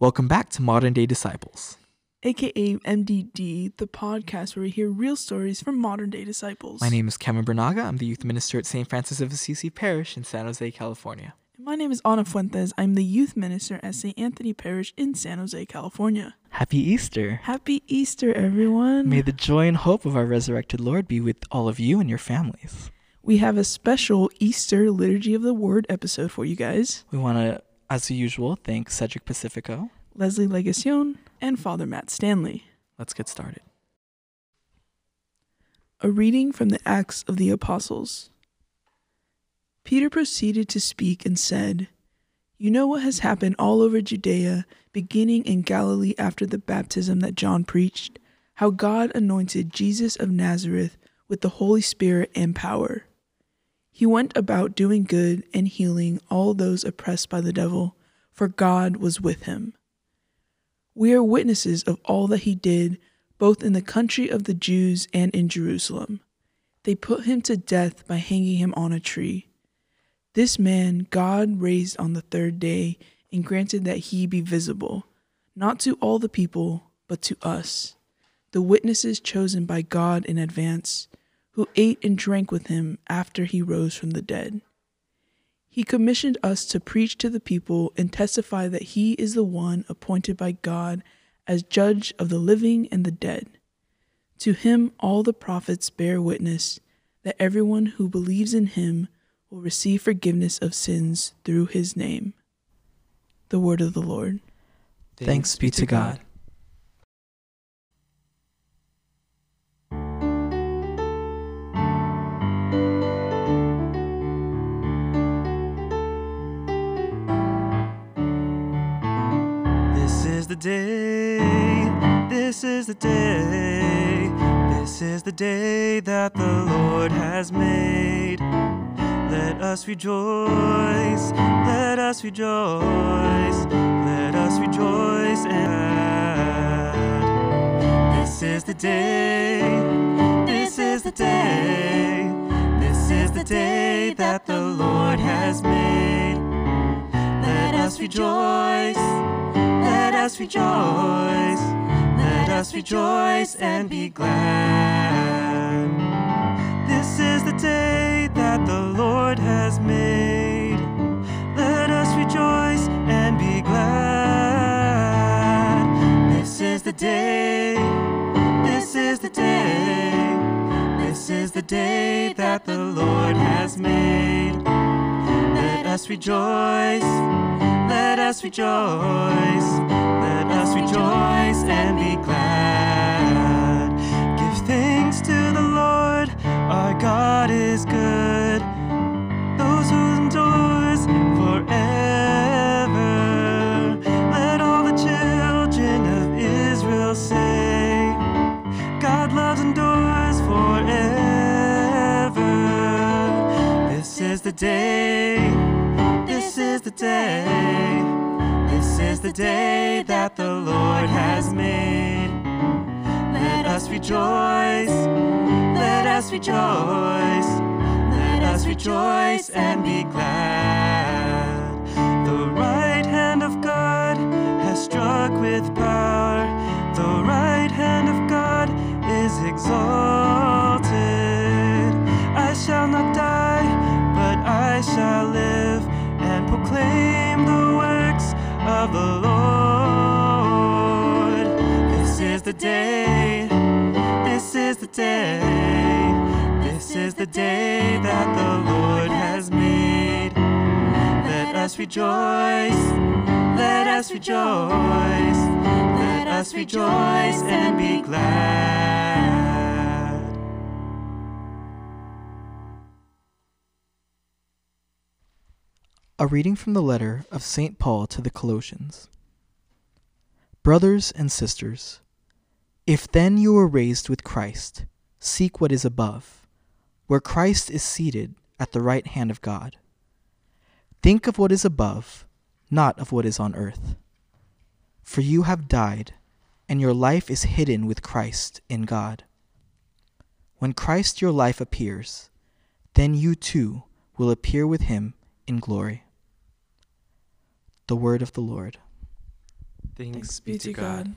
Welcome back to Modern Day Disciples. aka MDD, the podcast where we hear real stories from modern day disciples. My name is Kevin Bernaga. I'm the youth minister at St. Francis of Assisi Parish in San Jose, California. And my name is Ana Fuentes. I'm the youth minister at St. Anthony Parish in San Jose, California. Happy Easter. Happy Easter, everyone. May the joy and hope of our resurrected Lord be with all of you and your families. we have a special Easter Liturgy of the Word episode for you guys. We want to, as usual, thanks Cedric Pacifico. Leslie Legacion and Father Matt Stanley. Let's get started. A reading from the Acts of the Apostles. Peter proceeded to speak and said, You know what has happened all over Judea, beginning in Galilee after the baptism that John preached, how God anointed Jesus of Nazareth with the Holy Spirit and power. He went about doing good and healing all those oppressed by the devil, for God was with him. We are witnesses of all that he did, both in the country of the Jews and in Jerusalem. They put him to death by hanging him on a tree. This man God raised on the third day and granted that he be visible, not to all the people, but to us, the witnesses chosen by God in advance, who ate and drank with him after he rose from the dead. He commissioned us to preach to the people and testify that he is the one appointed by God as judge of the living and the dead. To him all the prophets bear witness that everyone who believes in him will receive forgiveness of sins through his name. The word of the Lord. Thanks be to God. Day, this is the day, this is the day that the Lord has made. Let us rejoice, let us rejoice, let us rejoice and. This is the day, this is the day, this is the day that the Lord has made. Let us rejoice, us rejoice, let us rejoice and be glad. This is the day that the Lord has made. Let us rejoice and be glad. This is the day, this is the day, this is the day that the Lord has made. Let us rejoice, let us rejoice, let rejoice, let us rejoice and be glad. The right hand of God has struck with power, the right hand of God is exalted. I shall not die, but I shall live and proclaim the works of the Lord. This is the day, this is the day, this is the day that the Lord has made. Let us rejoice, let us rejoice, let us rejoice and be glad. A reading from the letter of St. Paul to the Colossians. Brothers and sisters, if then you were raised with Christ, seek what is above, where Christ is seated at the right hand of God. Think of what is above, not of what is on earth. For you have died, and your life is hidden with Christ in God. When Christ your life appears, then you too will appear with him in glory. The word of the Lord. Thanks be to God. To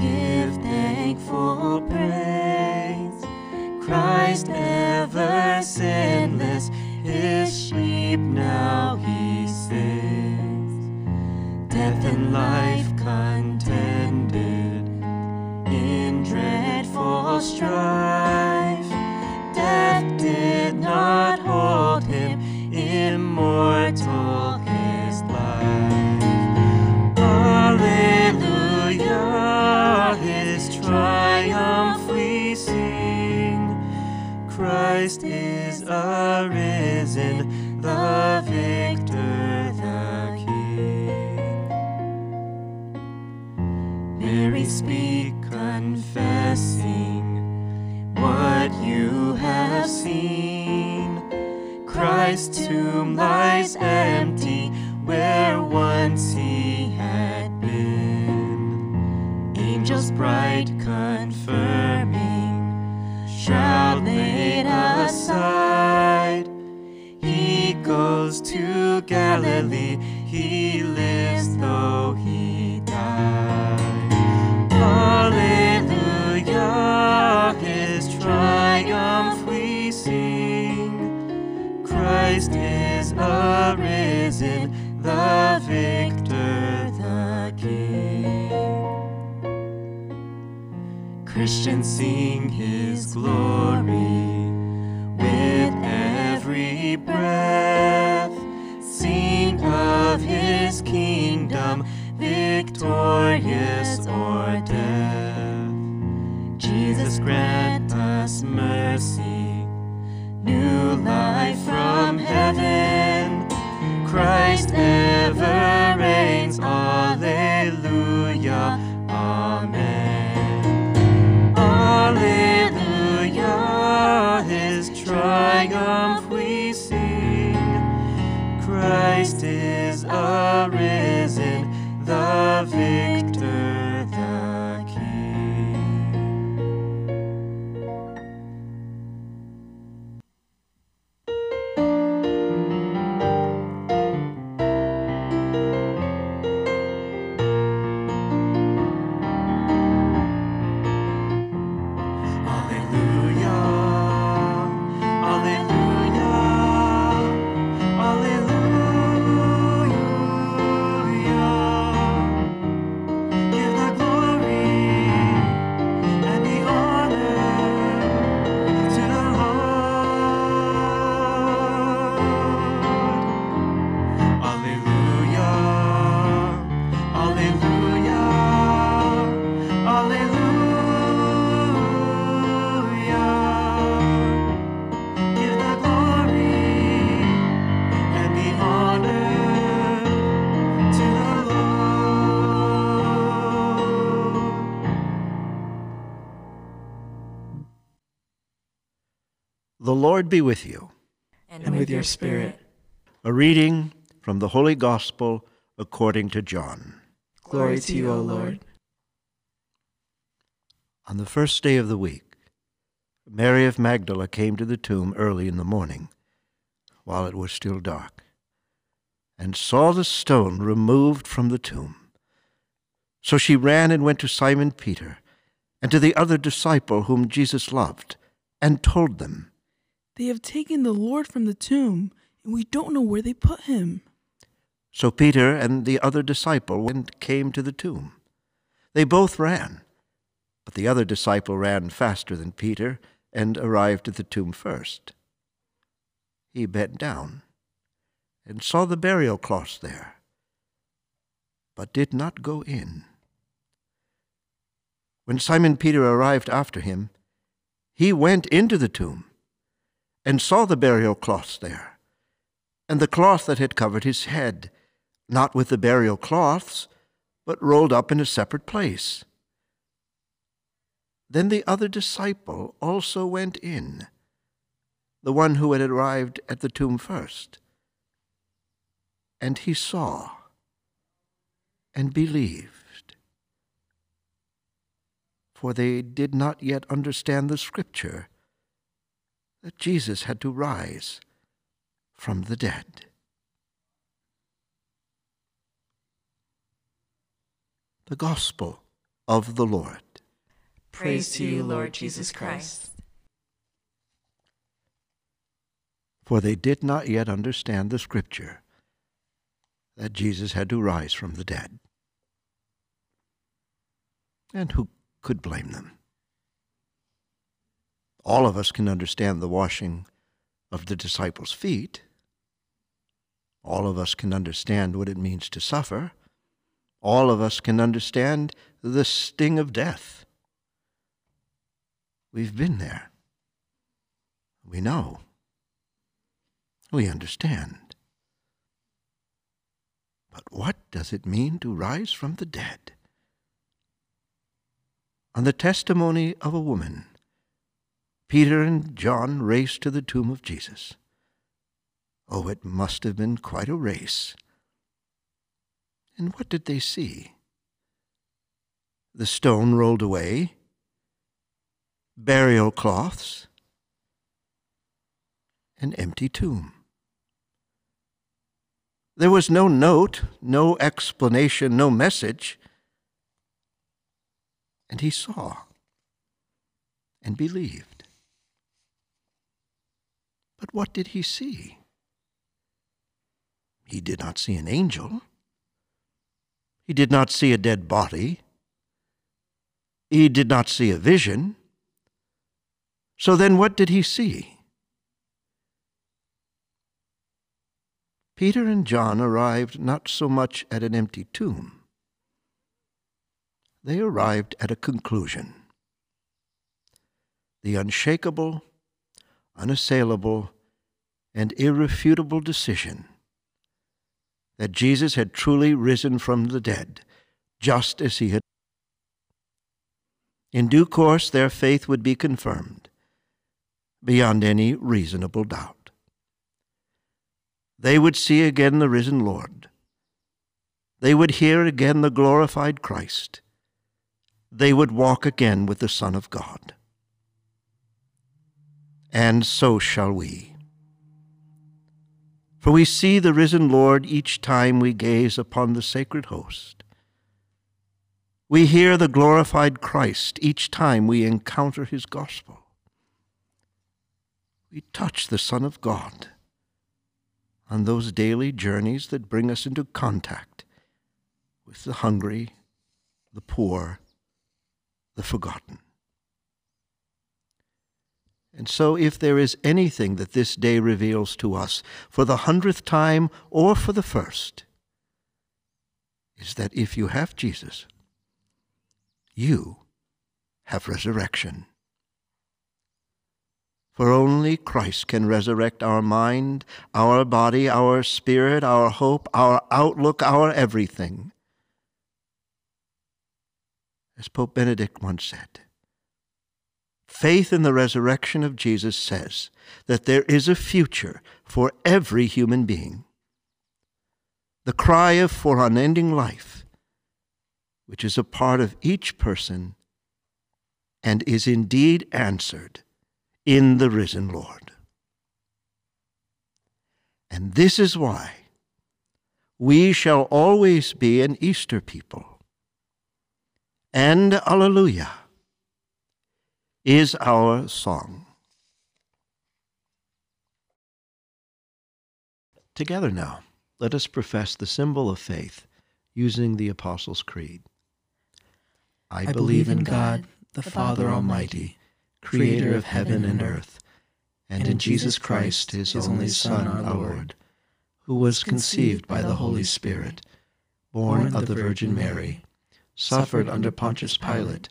give thankful praise. Christ ever sinless, his sheep now he saves. Death and life contended in dreadful strife. Arisen, the victor, the King. Mary, speak, confessing what you have seen. Christ's tomb lies empty where once he had been. Angels bright Galilee, he lives though he died. Alleluia, his triumph we sing. Christ is arisen, the victor, the King. Christians sing his glory with every breath. Victorious Lord be with you. And with your spirit. A reading from the Holy Gospel according to John. Glory to you, O Lord. On the first day of the week, Mary of Magdala came to the tomb early in the morning, while it was still dark, and saw the stone removed from the tomb. So she ran and went to Simon Peter and to the other disciple whom Jesus loved, and told them. They have taken the Lord from the tomb, and we don't know where they put him. So Peter and the other disciple went came to the tomb. They both ran, but the other disciple ran faster than Peter and arrived at the tomb first. He bent down and saw the burial cloths there, but did not go in. When Simon Peter arrived after him, he went into the tomb and saw the burial cloths there, and the cloth that had covered his head, not with the burial cloths, but rolled up in a separate place. Then the other disciple also went in, the one who had arrived at the tomb first. And he saw and believed, for they did not yet understand the scripture that Jesus had to rise from the dead. The Gospel of the Lord. Praise to you, Lord Jesus Christ. For they did not yet understand the scripture that Jesus had to rise from the dead. And who could blame them? All of us can understand the washing of the disciples' feet. All of us can understand what it means to suffer. All of us can understand the sting of death. We've been there. We know. We understand. But what does it mean to rise from the dead? On the testimony of a woman, Peter and John raced to the tomb of Jesus. Oh, it must have been quite a race. And what did they see? The stone rolled away, burial cloths, an empty tomb. There was no note, no explanation, no message. And he saw and believed. But what did he see? He did not see an angel. He did not see a dead body. He did not see a vision. So then, what did he see? Peter and John arrived not so much at an empty tomb, they arrived at a conclusion. The unshakable, unassailable, and irrefutable decision that Jesus had truly risen from the dead, just as he had. In due course, their faith would be confirmed beyond any reasonable doubt. They would see again the risen Lord. They would hear again the glorified Christ. They would walk again with the Son of God. And so shall we. For we see the risen Lord each time we gaze upon the sacred host. We hear the glorified Christ each time we encounter his gospel. We touch the Son of God on those daily journeys that bring us into contact with the hungry, the poor, the forgotten. And so, if there is anything that this day reveals to us for the hundredth time or for the first, is that if you have Jesus, you have resurrection. For only Christ can resurrect our mind, our body, our spirit, our hope, our outlook, our everything. As Pope Benedict once said, faith in the resurrection of Jesus says that there is a future for every human being. The cry of for unending life, which is a part of each person and is indeed answered in the risen Lord. And this is why we shall always be an Easter people. And Alleluia is our song. Together now, let us profess the symbol of faith using the Apostles' Creed. I believe in God, the Father Almighty creator of heaven and earth, and in Jesus Christ, his only Son, our Lord, who was conceived by the Holy Spirit, born of the Virgin Mary, suffered under Pontius Pilate,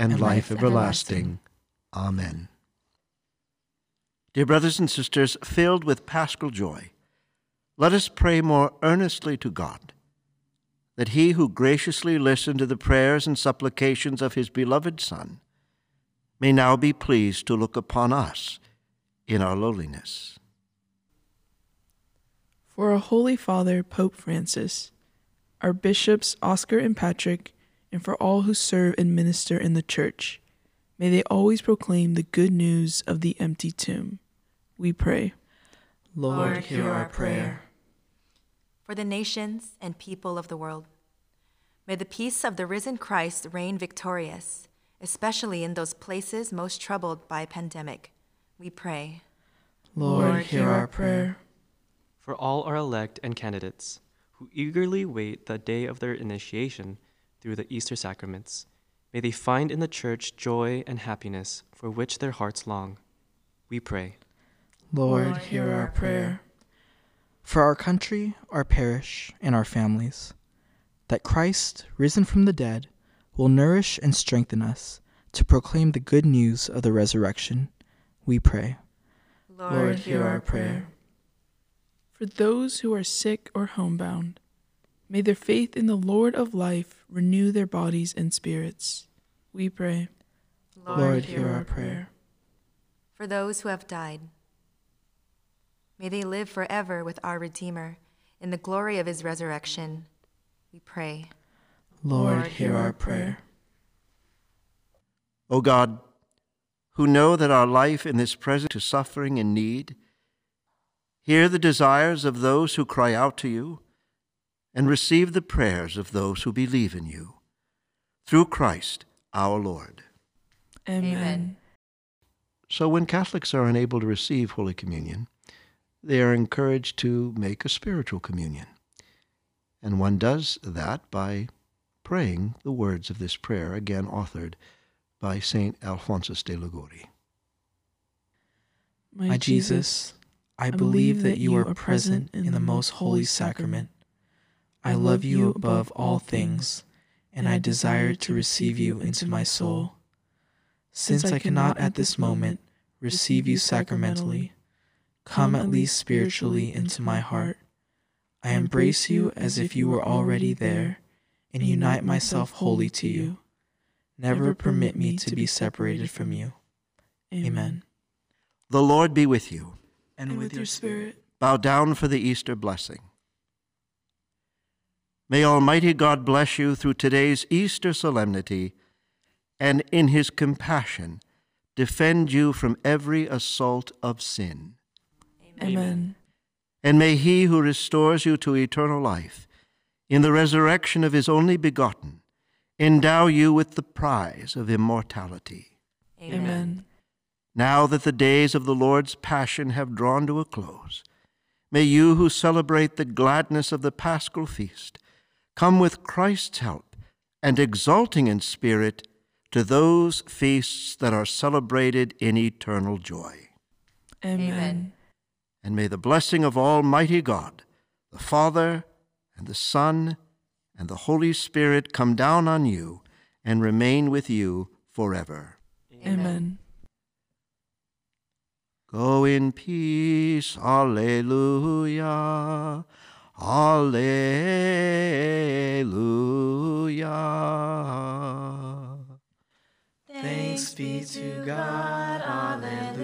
and life everlasting. Amen. Dear brothers and sisters, filled with paschal joy, let us pray more earnestly to God that he who graciously listened to the prayers and supplications of his beloved Son may now be pleased to look upon us in our lowliness. For our Holy Father, Pope Francis, our bishops, Oscar and Patrick, and for all who serve and minister in the Church, may they always proclaim the good news of the empty tomb. We pray. Lord, hear our prayer. For the nations and people of the world, may the peace of the risen Christ reign victorious especially in those places most troubled by pandemic. We pray. Lord, hear our prayer. For all our elect and candidates who eagerly wait the day of their initiation through the Easter sacraments, may they find in the Church joy and happiness for which their hearts long. We pray. Lord, hear our prayer. For our country, our parish, and our families, that Christ, risen from the dead, will nourish and strengthen us to proclaim the good news of the resurrection, we pray. Lord, hear our prayer. For those who are sick or homebound, may their faith in the Lord of life renew their bodies and spirits. We pray. Lord, hear our prayer. For those who have died, may they live forever with our Redeemer in the glory of his resurrection. We pray. Lord, hear our prayer. O God, who know that our life in this present is suffering and need, hear the desires of those who cry out to you, and receive the prayers of those who believe in you. Through Christ our Lord. Amen. Amen. So when Catholics are unable to receive Holy Communion, they are encouraged to make a spiritual communion. And one does that by praying the words of this prayer, again authored by St. Alphonsus de Liguori. My Jesus, I believe that you are present in the most holy sacrament. I love you above all things, and I desire to receive you into my soul. Since I cannot at this moment receive you sacramentally, come at least spiritually into my heart. I embrace you as if you were already there and unite myself wholly to you. Never permit me to be separated from you. Amen. The Lord be with you. And with your spirit. Bow down for the Easter blessing. May Almighty God bless you through today's Easter solemnity, and in his compassion defend you from every assault of sin. Amen. And may he who restores you to eternal life in the resurrection of his only begotten, endow you with the prize of immortality. Amen. Now that the days of the Lord's passion have drawn to a close, may you who celebrate the gladness of the paschal feast come with Christ's help and exulting in spirit to those feasts that are celebrated in eternal joy. Amen. And may the blessing of Almighty God, the Father, and the Son and the Holy Spirit come down on you and remain with you forever. Amen. Go in peace. Alleluia. Alleluia. Thanks be to God. Alleluia.